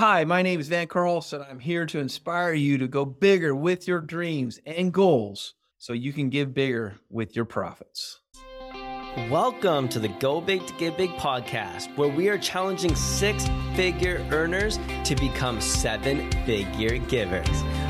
Hi, my name is Van Carlson. I'm here to inspire you to go bigger with your dreams and goals so you can give bigger with your profits. Welcome to the Go Big to Give Big podcast, where we are challenging six figure earners to become seven figure givers.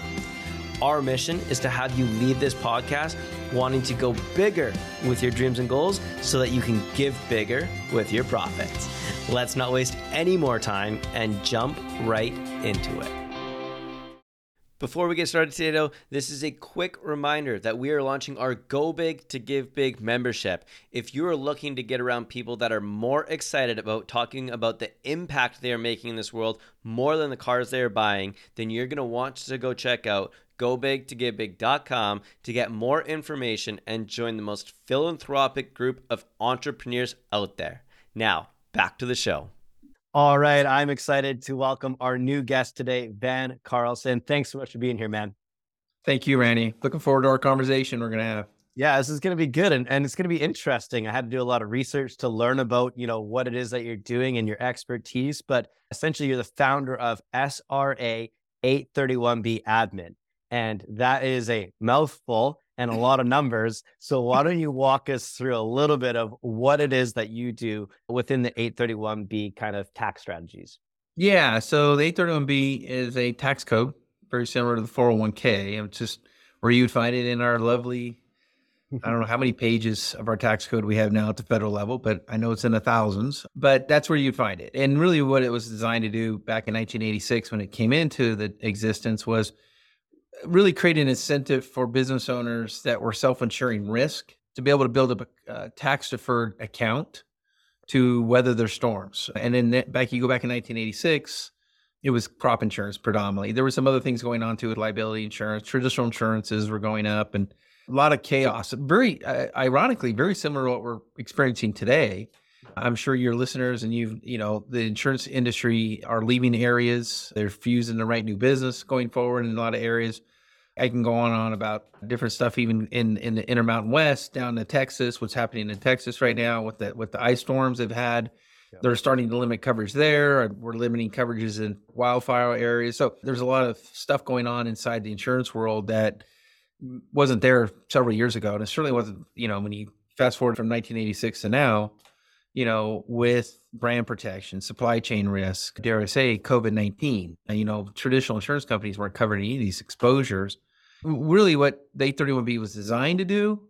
Our mission is to have you leave this podcast wanting to go bigger with your dreams and goals so that you can give bigger with your profits. Let's not waste any more time and jump right into it. Before we get started today, though, this is a quick reminder that we are launching our Go Big to Give Big membership. If you are looking to get around people that are more excited about talking about the impact they are making in this world more than the cars they are buying, then you're going to want to go check out gobigtogivebig.com to getbig.com to get more information and join the most philanthropic group of entrepreneurs out there. Now, back to the show. All right, I'm excited to welcome our new guest today, Van Carlson. Thanks so much for being here, man. Thank you, Randy. Looking forward to our conversation we're going to have. Yeah, this is going to be good and, and it's going to be interesting. I had to do a lot of research to learn about, you know, what it is that you're doing and your expertise, but essentially you're the founder of SRA 831B Admin. And that is a mouthful and a lot of numbers. So, why don't you walk us through a little bit of what it is that you do within the 831B kind of tax strategies? Yeah. So, the 831B is a tax code very similar to the 401k. It's just where you'd find it in our lovely, I don't know how many pages of our tax code we have now at the federal level, but I know it's in the thousands. But that's where you'd find it. And really, what it was designed to do back in 1986 when it came into the existence was really create an incentive for business owners that were self-insuring risk to be able to build up a, a tax deferred account to weather their storms. And then back, you go back in 1986, it was crop insurance predominantly. There were some other things going on too with liability insurance. Traditional insurances were going up, and a lot of chaos. Very uh, ironically, very similar to what we're experiencing today. I'm sure your listeners and you've, you know, the insurance industry are leaving areas. They're fusing to write new business going forward in a lot of areas. I can go on and on about different stuff, even in in the Intermountain West, down to Texas. What's happening in Texas right now with the with the ice storms they've had? They're starting to limit coverage there. We're limiting coverages in wildfire areas. So there's a lot of stuff going on inside the insurance world that wasn't there several years ago, and it certainly wasn't. You know, when you fast forward from 1986 to now, you know, with brand protection, supply chain risk, dare I say, COVID 19. You know, traditional insurance companies weren't covering any of these exposures really what the 831B was designed to do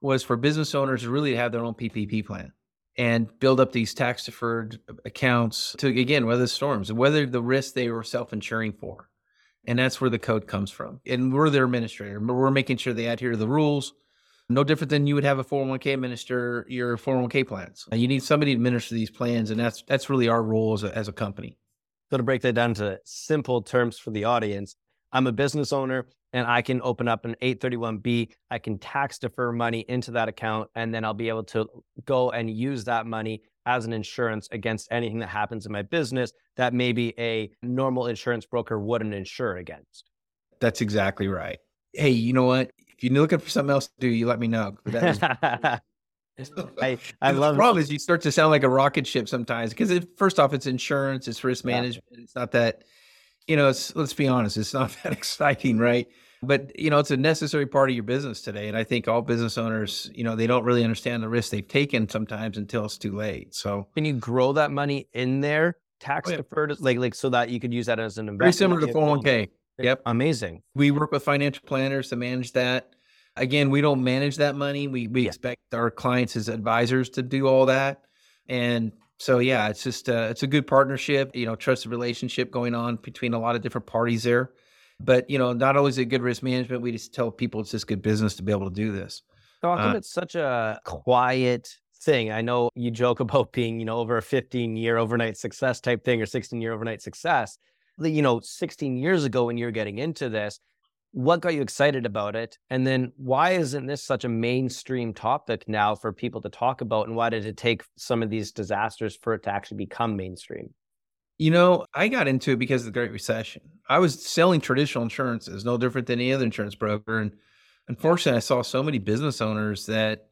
was for business owners to really have their own PPP plan and build up these tax deferred accounts to again weather storms and weather the risk they were self-insuring for. And that's where the code comes from. And we're their administrator. We're making sure they adhere to the rules. No different than you would have a 401k administer your 401k plans. You need somebody to administer these plans, and that's that's really our role as a, as a company. So to break that down to simple terms for the audience, I'm a business owner and I can open up an 831B. I can tax defer money into that account, and then I'll be able to go and use that money as an insurance against anything that happens in my business that maybe a normal insurance broker wouldn't insure against. That's exactly right. Hey, you know what? If you're looking for something else to do, you let me know. I, I love the problem is you start to sound like a rocket ship sometimes because first off, it's insurance, it's risk management. Yeah. It's not that you know, it's, let's be honest, it's not that exciting, right? But you know, it's a necessary part of your business today, and I think all business owners, you know, they don't really understand the risk they've taken sometimes until it's too late. So, can you grow that money in there, tax oh, yeah. deferred, like like so that you could use that as an investment? Very similar to 401k. Yep, amazing. We work with financial planners to manage that. Again, we don't manage that money. We we yeah. expect our clients as advisors to do all that, and so yeah, it's just uh, it's a good partnership, you know, trusted relationship going on between a lot of different parties there. But you know, not always a good risk management. We just tell people it's just good business to be able to do this. So how come uh, it's such a quiet thing? I know you joke about being, you know, over a 15 year overnight success type thing or 16 year overnight success. You know, 16 years ago when you're getting into this, what got you excited about it? And then why isn't this such a mainstream topic now for people to talk about? And why did it take some of these disasters for it to actually become mainstream? You know, I got into it because of the Great Recession. I was selling traditional insurances, no different than any other insurance broker. And unfortunately, I saw so many business owners that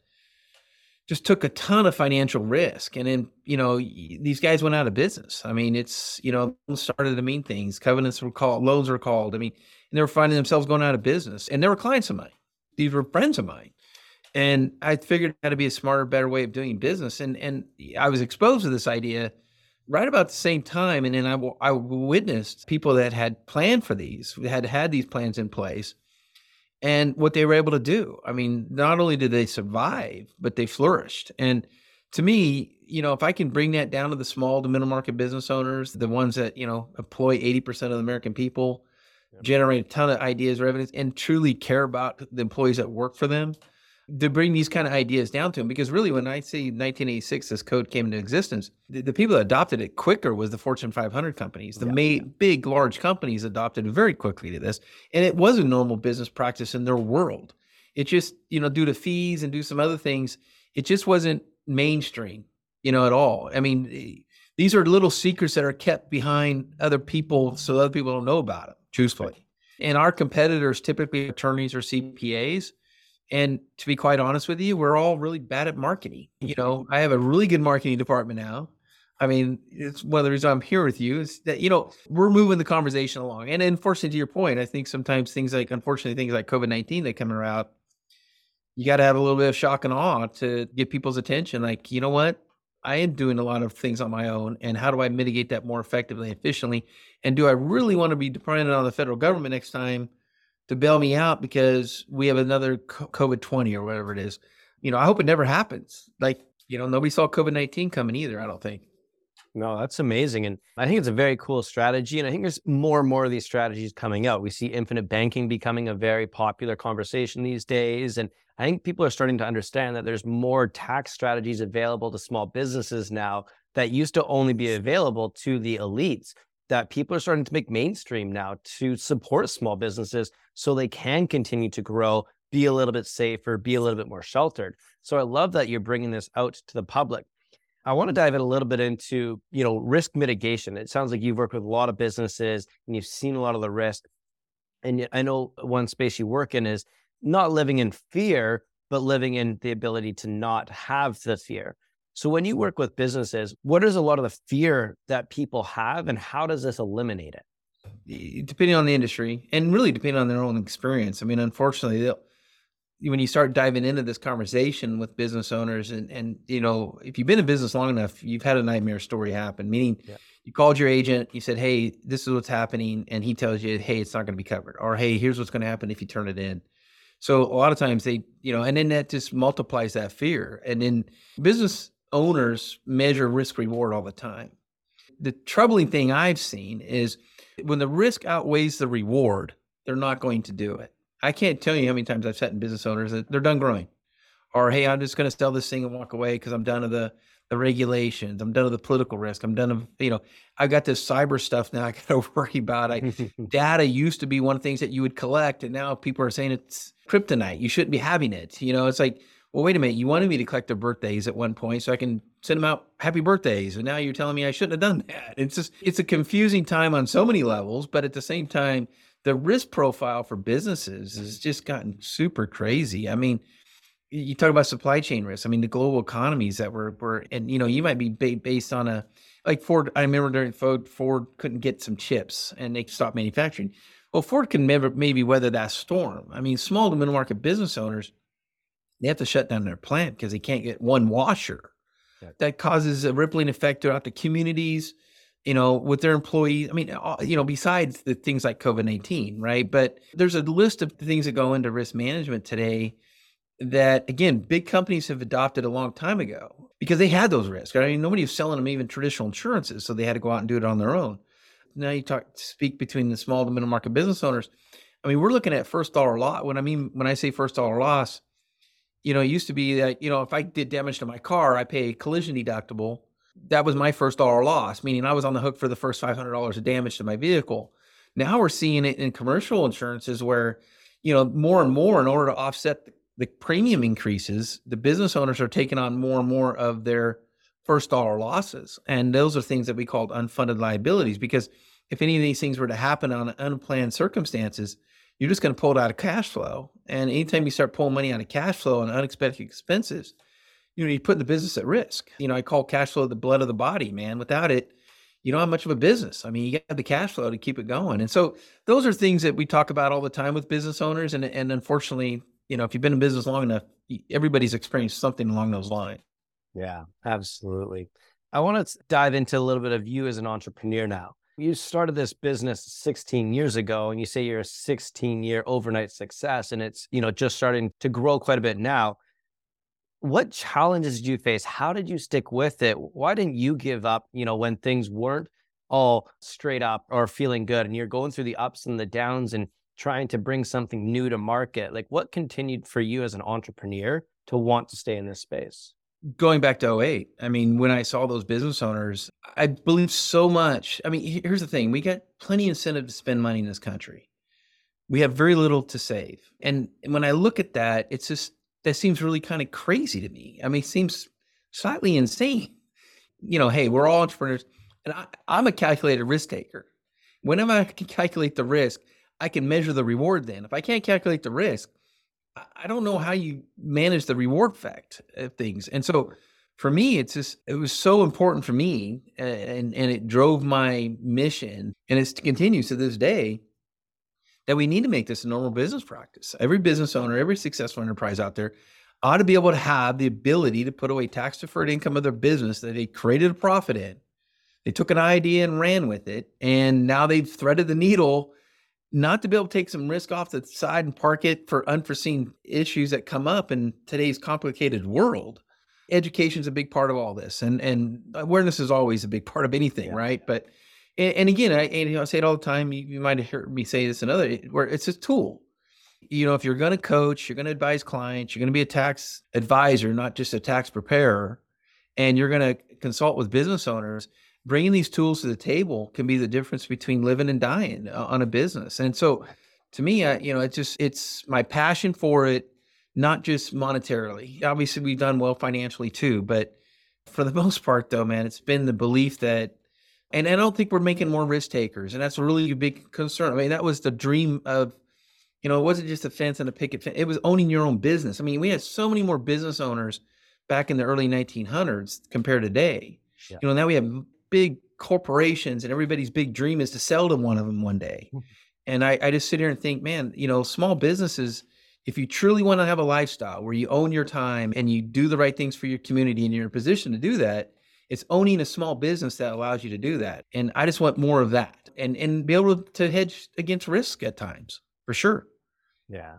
just took a ton of financial risk. And then, you know, these guys went out of business. I mean, it's, you know, started to mean things. Covenants were called, loans were called. I mean, and they were finding themselves going out of business. And they were clients of mine. These were friends of mine. And I figured how to be a smarter, better way of doing business. And and I was exposed to this idea right about the same time. And then I, I witnessed people that had planned for these, had had these plans in place, and what they were able to do. I mean, not only did they survive, but they flourished. And to me, you know, if I can bring that down to the small to middle market business owners, the ones that, you know, employ 80% of the American people, generate a ton of ideas, revenues, and truly care about the employees that work for them to bring these kind of ideas down to them. Because really, when I see 1986, this code came into existence, the, the people that adopted it quicker was the Fortune 500 companies. The yeah, big, large companies adopted very quickly to this, and it was a normal business practice in their world. It just, you know, due to fees and do some other things, it just wasn't mainstream, you know, at all. I mean, eh, these are little secrets that are kept behind other people so other people don't know about them truthfully. And our competitors, typically attorneys or CPAs. And to be quite honest with you, we're all really bad at marketing. You mm-hmm. know, I have a really good marketing department now. I mean, it's one of the reasons I'm here with you is that, you know, we're moving the conversation along. And unfortunately, to your point, I think sometimes things like, unfortunately, things like COVID 19 that come around, you got to have a little bit of shock and awe to get people's attention. Like, you know what? I am doing a lot of things on my own, and how do I mitigate that more effectively and efficiently? And do I really want to be dependent on the federal government next time to bail me out because we have another COVID 20 or whatever it is? You know, I hope it never happens. Like, you know, nobody saw COVID 19 coming either, I don't think. No, that's amazing. And I think it's a very cool strategy. And I think there's more and more of these strategies coming out. We see infinite banking becoming a very popular conversation these days. And I think people are starting to understand that there's more tax strategies available to small businesses now that used to only be available to the elites that people are starting to make mainstream now to support small businesses so they can continue to grow, be a little bit safer, be a little bit more sheltered. So I love that you're bringing this out to the public. I want to dive in a little bit into, you know, risk mitigation. It sounds like you've worked with a lot of businesses and you've seen a lot of the risk. And I know one space you work in is not living in fear, but living in the ability to not have the fear. So when you work with businesses, what is a lot of the fear that people have and how does this eliminate it? Depending on the industry and really depending on their own experience. I mean, unfortunately, when you start diving into this conversation with business owners and, and, you know, if you've been in business long enough, you've had a nightmare story happen, meaning yeah. you called your agent, you said, Hey, this is what's happening. And he tells you, Hey, it's not going to be covered or, Hey, here's what's going to happen if you turn it in so a lot of times they, you know, and then that just multiplies that fear. And then business owners measure risk reward all the time. The troubling thing I've seen is when the risk outweighs the reward, they're not going to do it. I can't tell you how many times I've sat in business owners that they're done growing. Or hey, I'm just going to sell this thing and walk away because I'm done with the the regulations. I'm done with the political risk. I'm done with, you know, I've got this cyber stuff now I got to worry about. I, data used to be one of the things that you would collect, and now people are saying it's kryptonite. You shouldn't be having it. You know, it's like, well, wait a minute. You wanted me to collect their birthdays at one point so I can send them out happy birthdays. And now you're telling me I shouldn't have done that. It's just, it's a confusing time on so many levels. But at the same time, the risk profile for businesses has just gotten super crazy. I mean, you talk about supply chain risk. I mean, the global economies that were were, and you know, you might be ba- based on a like Ford. I remember during Ford, Ford couldn't get some chips and they stopped manufacturing. Well, Ford can never maybe weather that storm. I mean, small to middle market business owners, they have to shut down their plant because they can't get one washer. That causes a rippling effect throughout the communities. You know, with their employees. I mean, uh, you know, besides the things like COVID nineteen, right? But there's a list of things that go into risk management today that again big companies have adopted a long time ago because they had those risks. I mean, nobody was selling them even traditional insurances, so they had to go out and do it on their own. Now you talk speak between the small to middle market business owners. I mean, we're looking at first dollar loss. When I mean when I say first dollar loss, you know, it used to be that you know if I did damage to my car, I pay a collision deductible. That was my first dollar loss, meaning I was on the hook for the first five hundred dollars of damage to my vehicle. Now we're seeing it in commercial insurances where, you know, more and more in order to offset the, the premium increases, the business owners are taking on more and more of their first dollar losses. And those are things that we called unfunded liabilities because if any of these things were to happen on unplanned circumstances, you're just going to pull it out of cash flow. And anytime you start pulling money out of cash flow and unexpected expenses, you know, you put the business at risk. You know, I call cash flow the blood of the body, man. Without it, you don't have much of a business. I mean, you got the cash flow to keep it going. And so those are things that we talk about all the time with business owners. And and unfortunately, you know, if you've been in business long enough, everybody's experienced something along those lines. Yeah, absolutely. I want to dive into a little bit of you as an entrepreneur now. You started this business 16 years ago and you say you're a 16 year overnight success and it's, you know, just starting to grow quite a bit now. What challenges did you face? How did you stick with it? Why didn't you give up, you know, when things weren't all straight up or feeling good and you're going through the ups and the downs and trying to bring something new to market? Like what continued for you as an entrepreneur to want to stay in this space? Going back to 08 i mean when i saw those business owners i believe so much i mean here's the thing we got plenty incentive to spend money in this country. We have very little to save. And when i look at that it's just that seems really kind of crazy to me. I mean it seems slightly insane. You know hey we're all entrepreneurs and I, i'm a calculated risk taker. Whenever i can calculate the risk i can measure the reward then. If i can't calculate the risk I don't know how you manage the reward effect of things. And so for me, it's just, it was so important for me and, and it drove my mission. And it continues to this day that we need to make this a normal business practice. Every business owner, every successful enterprise out there ought to be able to have the ability to put away tax deferred income of their business that they created a profit in. They took an idea and ran with it. And now they've threaded the needle not to be able to take some risk off the side and park it for unforeseen issues that come up in today's complicated world. Education is a big part of all this, and and awareness is always a big part of anything, yeah. right? But and, and again, I, and, you know, I say it all the time. You, you might have heard me say this another where it's a tool. You know, if you're going to coach, you're going to advise clients, you're going to be a tax advisor, not just a tax preparer, and you're going to consult with business owners bringing these tools to the table can be the difference between living and dying uh, on a business. And so to me, I, you know, it's just, it's my passion for it, not just monetarily. Obviously, we've done well financially too, but for the most part, though, man, it's been the belief that, and I don't think we're making more risk takers. And that's a really big concern. I mean, that was the dream of, you know, it wasn't just a fence and a picket fence, it was owning your own business. I mean, we had so many more business owners back in the early 1900s compared to today. Yeah. You know, now we have big corporations and everybody's big dream is to sell to one of them one day. Mm-hmm. And I, I just sit here and think, man, you know, small businesses, if you truly want to have a lifestyle where you own your time and you do the right things for your community and you're in a position to do that, it's owning a small business that allows you to do that. And I just want more of that and, and be able to hedge against risk at times for sure. Yeah.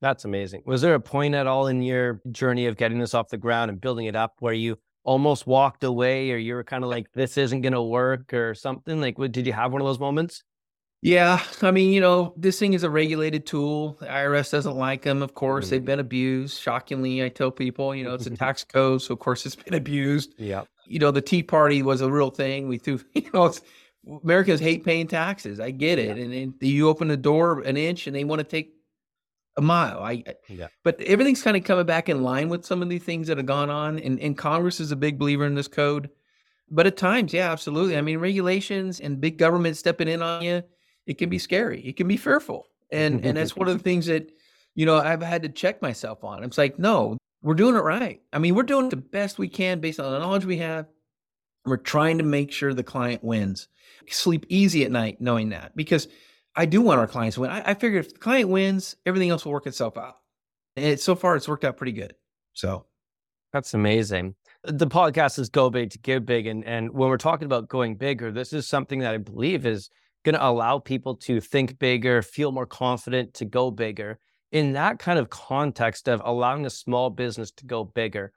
That's amazing. Was there a point at all in your journey of getting this off the ground and building it up where you almost walked away or you were kind of like this isn't going to work or something like what did you have one of those moments yeah i mean you know this thing is a regulated tool the irs doesn't like them of course mm-hmm. they've been abused shockingly i tell people you know it's a tax code so of course it's been abused yeah you know the tea party was a real thing we threw you know it's americans hate paying taxes i get it yeah. and, and you open the door an inch and they want to take a mile. I, yeah. but everything's kind of coming back in line with some of the things that have gone on, and, and Congress is a big believer in this code. But at times, yeah, absolutely. I mean, regulations and big government stepping in on you, it can be scary. It can be fearful, and and that's one of the things that you know I've had to check myself on. It's like, no, we're doing it right. I mean, we're doing the best we can based on the knowledge we have. We're trying to make sure the client wins. Sleep easy at night knowing that because I do want our clients to win. I, I figure if the client wins, everything else will work itself out. And so far, it's worked out pretty good. So that's amazing. The podcast is Go Big to Give Big. And, and when we're talking about going bigger, this is something that I believe is going to allow people to think bigger, feel more confident to go bigger. In that kind of context of allowing a small business to go bigger,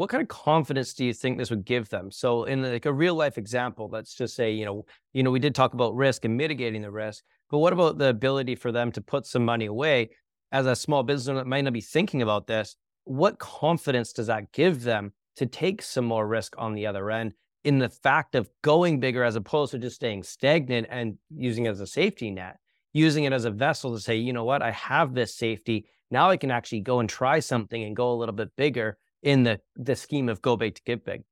what kind of confidence do you think this would give them? So in like a real life example, let's just say, you know, you know, we did talk about risk and mitigating the risk, but what about the ability for them to put some money away as a small business that might not be thinking about this? What confidence does that give them to take some more risk on the other end in the fact of going bigger as opposed to just staying stagnant and using it as a safety net, using it as a vessel to say, you know what, I have this safety. Now I can actually go and try something and go a little bit bigger in the the scheme of go big to give big.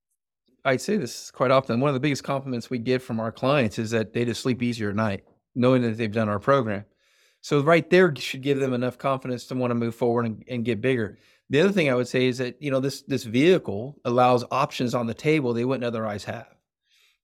I say this quite often. One of the biggest compliments we get from our clients is that they just sleep easier at night, knowing that they've done our program. So right there should give them enough confidence to want to move forward and, and get bigger. The other thing I would say is that you know this this vehicle allows options on the table they wouldn't otherwise have,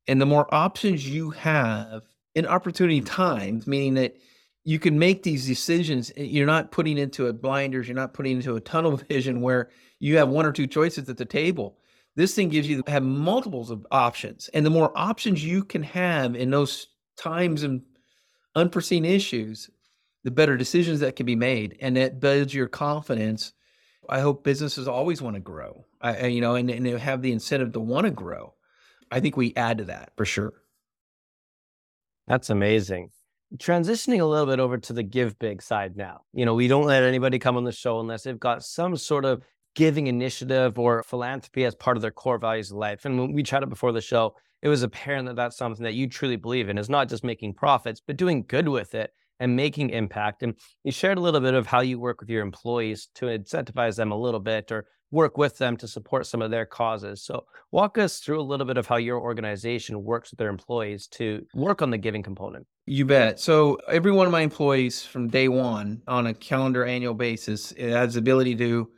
and the more options you have in opportunity times, meaning that you can make these decisions. Eh, you're not putting into a blinders. You're not putting into a tunnel vision where you have one or two choices at the table. This thing gives you have multiples of options, and the more options you can have in those times and unforeseen issues, the better decisions that can be made, and that builds your confidence. I hope businesses always want to grow, I, you know, and, and they have the incentive to want to grow. I think we add to that for sure. That's amazing transitioning a little bit over to the give big side now. You know, we don't let anybody come on the show unless they've got some sort of giving initiative or philanthropy as part of their core values of life. And when we chatted before the show, it was apparent that that's something that you truly believe in is not just making profits, but doing good with it and making impact. And you shared a little bit of how you work with your employees to incentivize them a little bit or work with them to support some of their causes. So, walk us through a little bit of how your organization works with their employees to work on the giving component. You bet. So, every one of my employees from day one on a calendar annual basis has the ability to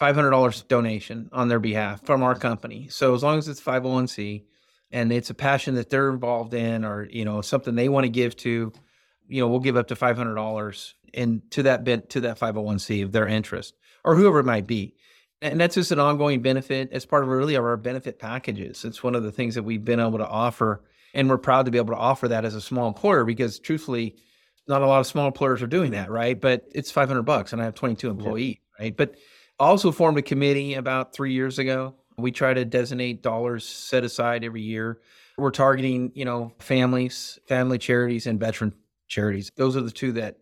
$500 donation on their behalf from our company. So, as long as it's 501c and it's a passion that they're involved in or, you know, something they want to give to, you know, we'll give up to $500 and to that bit to that 501c of their interest or whoever it might be and that's just an ongoing benefit as part of really our benefit packages. It's one of the things that we've been able to offer, and we're proud to be able to offer that as a small employer because, truthfully, not a lot of small employers are doing that, right? But it's 500 bucks, and I have 22 employees, yeah. right? But also formed a committee about three years ago. We try to designate dollars set aside every year. We're targeting, you know, families, family charities, and veteran charities. Those are the two that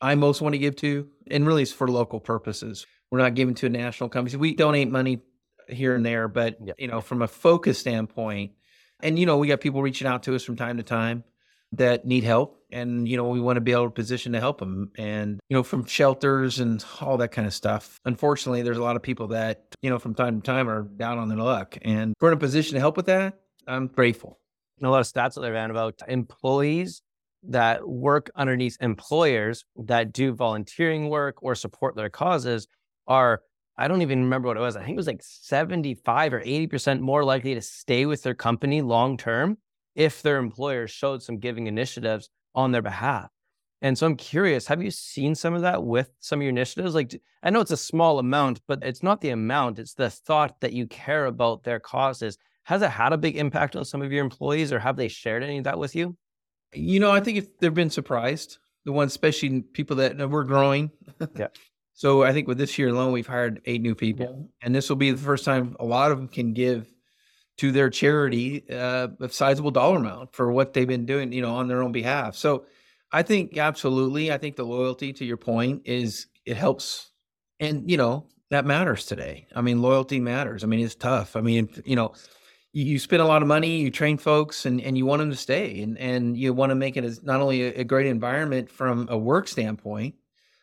I most want to give to, and really it's for local purposes. We're not giving to a national company. We donate money here and there, but yep. you know, from a focus standpoint, and you know, we got people reaching out to us from time to time that need help, and you know, we want to be able to position to help them, and you know, from shelters and all that kind of stuff. Unfortunately, there's a lot of people that you know, from time to time, are down on their luck, and we're in a position to help with that. I'm grateful. a lot of stats that I ran about employees that work underneath employers that do volunteering work or support their causes are I don't even remember what it was. I think it was like 75 or 80% more likely to stay with their company long term if their employer showed some giving initiatives on their behalf. And so I'm curious, have you seen some of that with some of your initiatives? Like, I know it's a small amount, but it's not the amount, it's the thought that you care about their causes. Has it had a big impact on some of your employees or have they shared any of that with you? You know, I think if they've been surprised. The ones, especially people that we're growing. Yeah. So I think with this year alone, we've hired eight new people, yeah. and this will be the first time a lot of them can give to their charity uh, a sizable dollar amount for what they've been doing, you know, on their own behalf. So I think absolutely, I think the loyalty to your point is it helps, and you know that matters today. I mean, loyalty matters. I mean, it's tough. I mean, you know, you, spend a lot of money, you train folks, and and you want them to stay, and and you want to make it as not only a, a great environment from a work standpoint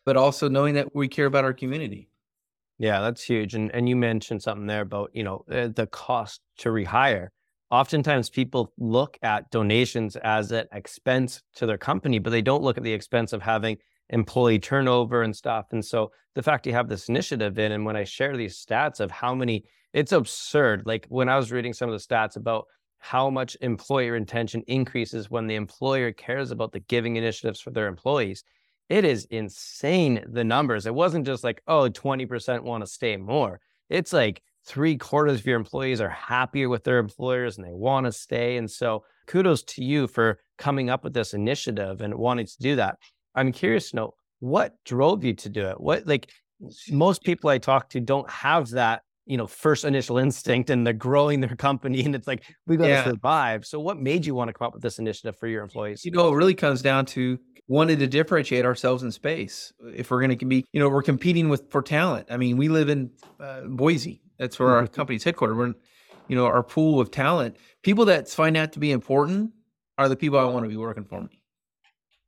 but also knowing that we care about our community. Yeah, that's huge. And and you mentioned something there about you know uh, the cost to rehire. Oftentimes, people look at donations as an expense to their company, but they don't look at the expense of having employee turnover and stuff. And so the fact you have this initiative in, and when I share these stats of how many, it's absurd. Like when I was reading some of the stats about how much employer retention increases when the employer cares about the giving initiatives for their employees it is insane the numbers. It wasn't just like, oh, 20% want to stay more. It's like three quarters of your employees are happier with their employers and they want to stay. And so kudos to you for coming up with this initiative and wanting to do that. I'm curious to know what drove you to do it? What like most people I talk to don't have that, you know, first initial instinct and they're growing their company and it's like we got to yeah. survive. So what made you want to come up with this initiative for your employees? You know, it really comes down to wanted to differentiate ourselves in space. If we're going to be, you know, we're competing with for talent. I mean, we live in uh, Boise. That's where our mm-hmm. company's headquartered. We're, you know, our pool of talent, people that find that to be important are the people I want to be working for me.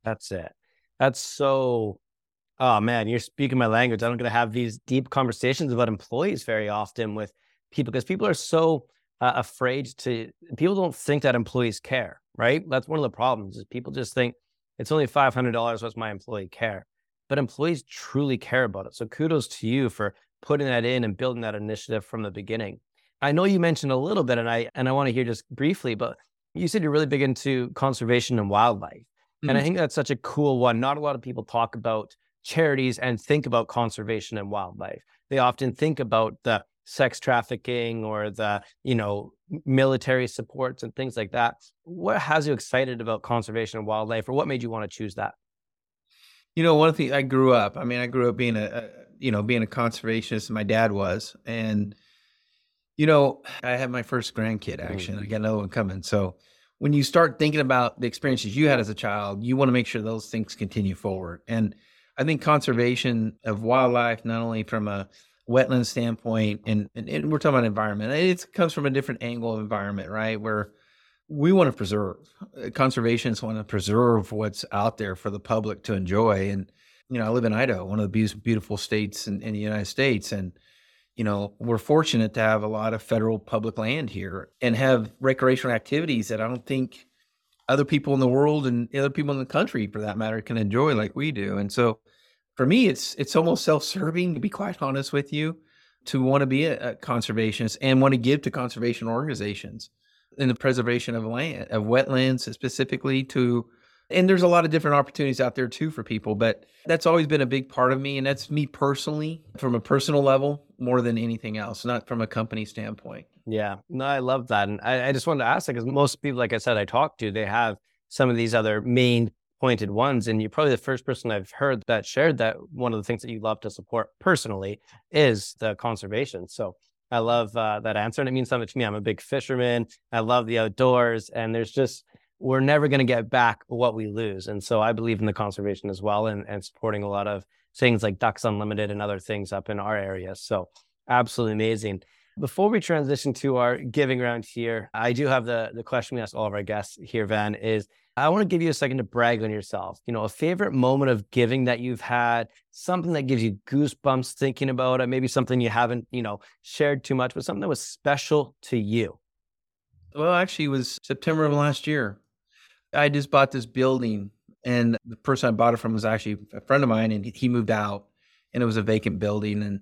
That's it. That's so oh man, you're speaking my language. I don't get to have these deep conversations about employees very often with people because people are so uh, afraid to people don't think that employees care, right? That's one of the problems is people just think it's only $500 what's my employee care. But employees truly care about it. So kudos to you for putting that in and building that initiative from the beginning. I know you mentioned a little bit and I and I want to hear just briefly, but you said you're really big into conservation and wildlife. Mm-hmm. And I mm-hmm. think that's such a cool one. Not a lot of people talk about charities and think about conservation and wildlife. They often think about the sex trafficking or the, you know, military supports and things like that. What has you excited about conservation and wildlife or what made you want to choose that? You know, one of the I grew up, I mean, I grew up being a, a you know, being a conservationist, my dad was. And, you know, I had my first grandkid actually. Mm-hmm. I got another one coming. So when you start thinking about the experiences you had as a child, you want to make sure those things continue forward. And I think conservation of wildlife, not only from a wetland standpoint, and, and, and we're talking about environment, it comes from a different angle of environment, right? Where we want to preserve, conservationists want to preserve what's out there for the public to enjoy. And, you know, I live in Idaho, one of the beautiful states in, in the United States. And, you know, we're fortunate to have a lot of federal public land here and have recreational activities that I don't think other people in the world and other people in the country for that matter can enjoy like we do. And so for me it's it's almost self-serving to be quite honest with you to want to be a, a conservationist and want to give to conservation organizations in the preservation of land of wetlands specifically to and there's a lot of different opportunities out there too for people but that's always been a big part of me and that's me personally from a personal level more than anything else not from a company standpoint. Yeah, no, I love that, and I, I just wanted to ask because most people, like I said, I talk to, they have some of these other main pointed ones, and you're probably the first person I've heard that shared that one of the things that you love to support personally is the conservation. So I love uh, that answer, and it means something to me. I'm a big fisherman. I love the outdoors, and there's just we're never going to get back what we lose, and so I believe in the conservation as well, and and supporting a lot of things like Ducks Unlimited and other things up in our area. So absolutely amazing. Before we transition to our giving round here, I do have the, the question we ask all of our guests here, Van, is I want to give you a second to brag on yourself. You know, a favorite moment of giving that you've had, something that gives you goosebumps thinking about it, maybe something you haven't, you know, shared too much, but something that was special to you. Well, actually, it was September of last year. I just bought this building, and the person I bought it from was actually a friend of mine, and he moved out, and it was a vacant building. And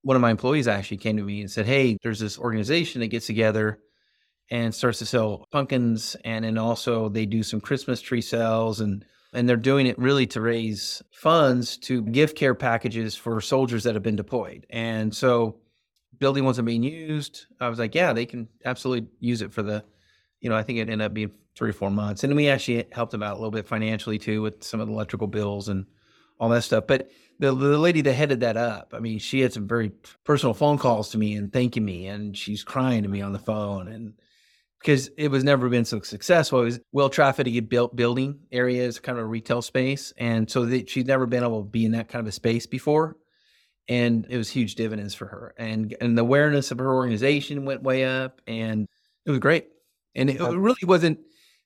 one of my employees actually came to me and said, Hey, there's this organization that gets together and starts to sell pumpkins. And then also they do some Christmas tree sales and and they're doing it really to raise funds to gift care packages for soldiers that have been deployed. And so building wasn't being used. I was like, yeah, they can absolutely use it for the, you know, I think it ended up being three or four months. And we actually helped them out a little bit financially too with some of the electrical bills and all that stuff. But the the lady that headed that up, I mean, she had some very personal phone calls to me and thanking me, and she's crying to me on the phone, and because it was never been so successful. It was well trafficked built building areas, kind of a retail space, and so that she'd never been able to be in that kind of a space before, and it was huge dividends for her, and and the awareness of her organization went way up, and it was great, and it, it really wasn't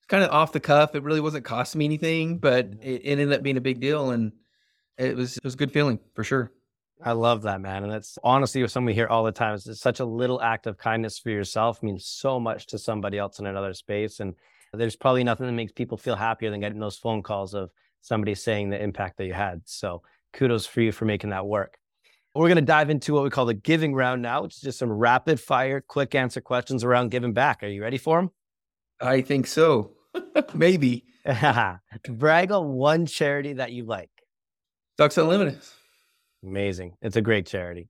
kind of off the cuff. It really wasn't costing me anything, but it, it ended up being a big deal, and it was it was a good feeling for sure. I love that, man. And that's honestly what somebody hear all the time. It's such a little act of kindness for yourself means so much to somebody else in another space. And there's probably nothing that makes people feel happier than getting those phone calls of somebody saying the impact that you had. So kudos for you for making that work. We're going to dive into what we call the giving round now, which is just some rapid fire, quick answer questions around giving back. Are you ready for them? I think so. Maybe. Brag on one charity that you like. Ducks Unlimited. Amazing. It's a great charity.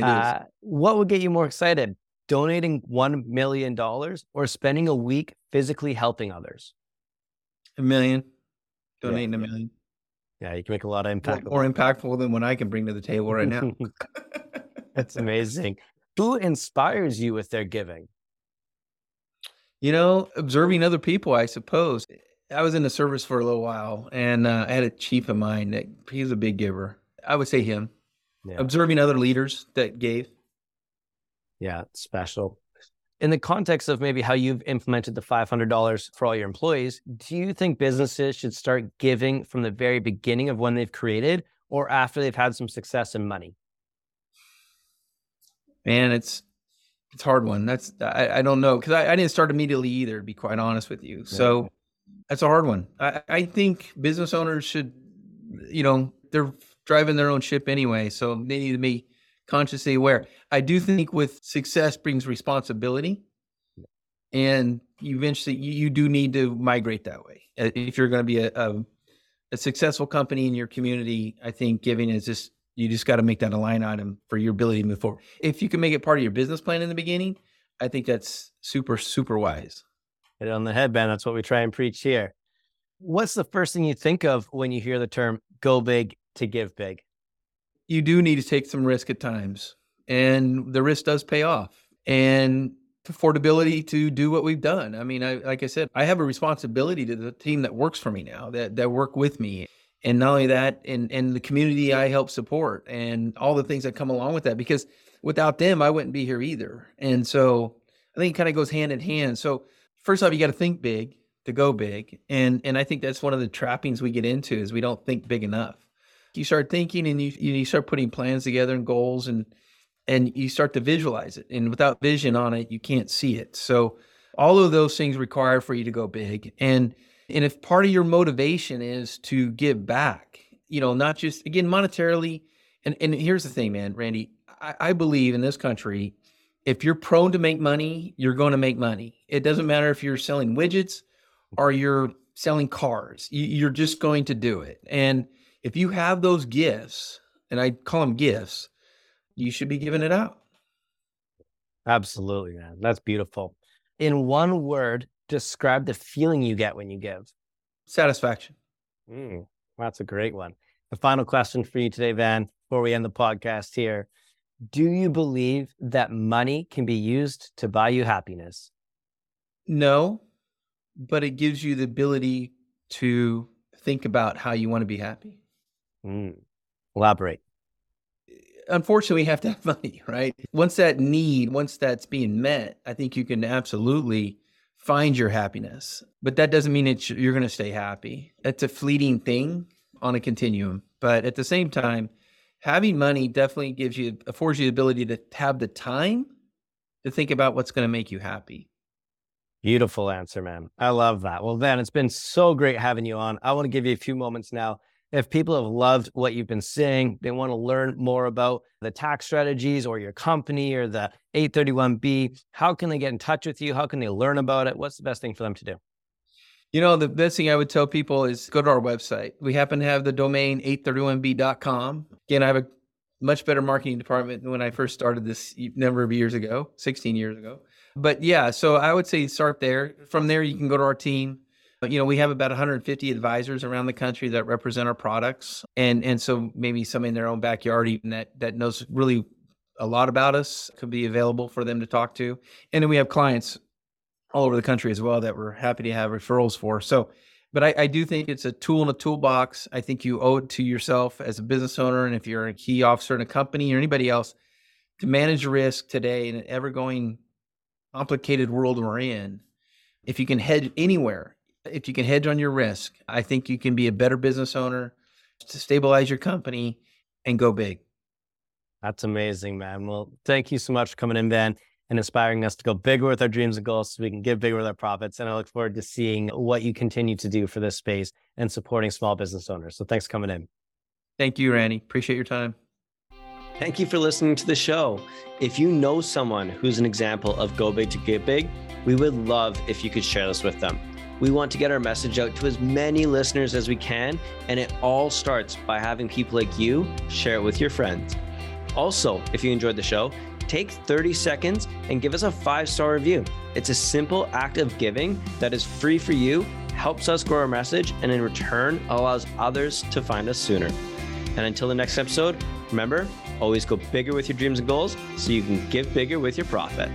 Uh, what would get you more excited? Donating $1 million or spending a week physically helping others? A million. Donating yeah, a million. Yeah, you can make a lot of impact. More, more impactful than what I can bring to the table right now. That's amazing. Who inspires you with their giving? You know, observing other people, I suppose. I was in the service for a little while, and uh, I had a chief of mine that he's a big giver. I would say him. Yeah. Observing other leaders that gave. Yeah, special. In the context of maybe how you've implemented the $500 for all your employees, do you think businesses should start giving from the very beginning of when they've created or after they've had some success and money? Man, it's it's hard one. That's I, I don't know because I, I, didn't start immediately either. To be quite honest with you, so that's a hard one. I, I think business owners should, you know, they're driving their own ship anyway, so they need to be consciously aware. I do think with success brings responsibility, and eventually you, you do need to migrate that way. Uh, if you're going to be a, a, a successful company in your community, I think giving is just you just got to make that a line item for your ability to move forward. If you can make it part of your business plan in the beginning, I think that's super super wise. Hit it on the head, Van. That's what we try and preach here. What's the first thing you think of when you hear the term "go big to give big"? you do need to take some risk at times, and the risk does pay off. And affordability to do what we've done. I mean, I, like I said, I have a responsibility to the team that works for me now, that that work with me, and not only that, and and the community I help support, and all the things that come along with that. Because without them, I wouldn't be here either. And so I think it kind of goes hand in hand. So first off, you got to think big to go big, and and I think that's one of the trappings we get into is we don't think big enough you start thinking and you you start putting plans together and goals and and you start to visualize it. And without vision on it you can't see it. So all of those things require for you to go big. And and if part of your motivation is to give back you know not just again monetarily and and here's the thing man randy i, I believe in this country if you're prone to make money you're going to make money. It doesn't matter if you're selling widgets or you're selling cars. You, you're just going to do it. And if you have those gifts, and I call them gifts, you should be giving it out. Absolutely, man. That's beautiful. In one word, describe the feeling you get when you give. Satisfaction. Mm, that's a great one. The final question for you today, Van, before we end the podcast here. Do you believe that money can be used to buy you happiness? No, but it gives you the ability to think about how you want to be happy. Mm. Elaborate. Unfortunately, we have to have money, right? Once that need, once that's being met, I think you can absolutely find your happiness. But that doesn't mean it's, you're going to stay happy. It's a fleeting thing on a continuum. But at the same time, having money definitely gives you, affords you the ability to have the time to think about what's going to make you happy. Beautiful answer, man. I love that. Well, Van, it's been so great having you on. I want to give you a few moments now if people have loved what you've been saying, they want to learn more about the tax strategies or your company or the 831B, how can they get in touch with you? How can they learn about it? What's the best thing for them to do? You know, the best thing I would tell people is go to our website. We happen to have the domain 831b.com. Again, I have a much better marketing department than when I first started this number of years ago, 16 years ago. But yeah, so I would say start there. From there, you can go to our team you know, we have about 150 advisors around the country that represent our products, and and so maybe somebody in their own backyard even that that knows really a lot about us could be available for them to talk to. And then we have clients all over the country as well that we're happy to have referrals for. So, but I, I do think it's a tool in a toolbox. I think you owe it to yourself as a business owner, and if you're a key officer in a company or anybody else, to manage risk today in an ever going complicated world we're in. If you can hedge anywhere if you can hedge on your risk, I think you can be a better business owner to stabilize your company and go big. That's amazing, man. Well, thank you so much for coming in, Van, and inspiring us to go bigger with our dreams and goals so we can get bigger with our profits. And I look forward to seeing what you continue to do for this space and supporting small business owners. So thanks for coming in. Thank you, Randy. Appreciate your time. Thank you for listening to the show. If you know someone who's an example of go big to get big, we would love if you could share this with them. We want to get our message out to as many listeners as we can, and it all starts by having people like you share it with your friends. Also, if you enjoyed the show, take 30 seconds and give us a five star review. It's a simple act of giving that is free for you, helps us grow our message, and in return allows others to find us sooner. And until the next episode, remember, always go bigger with your dreams and goals so you can give bigger with your profit.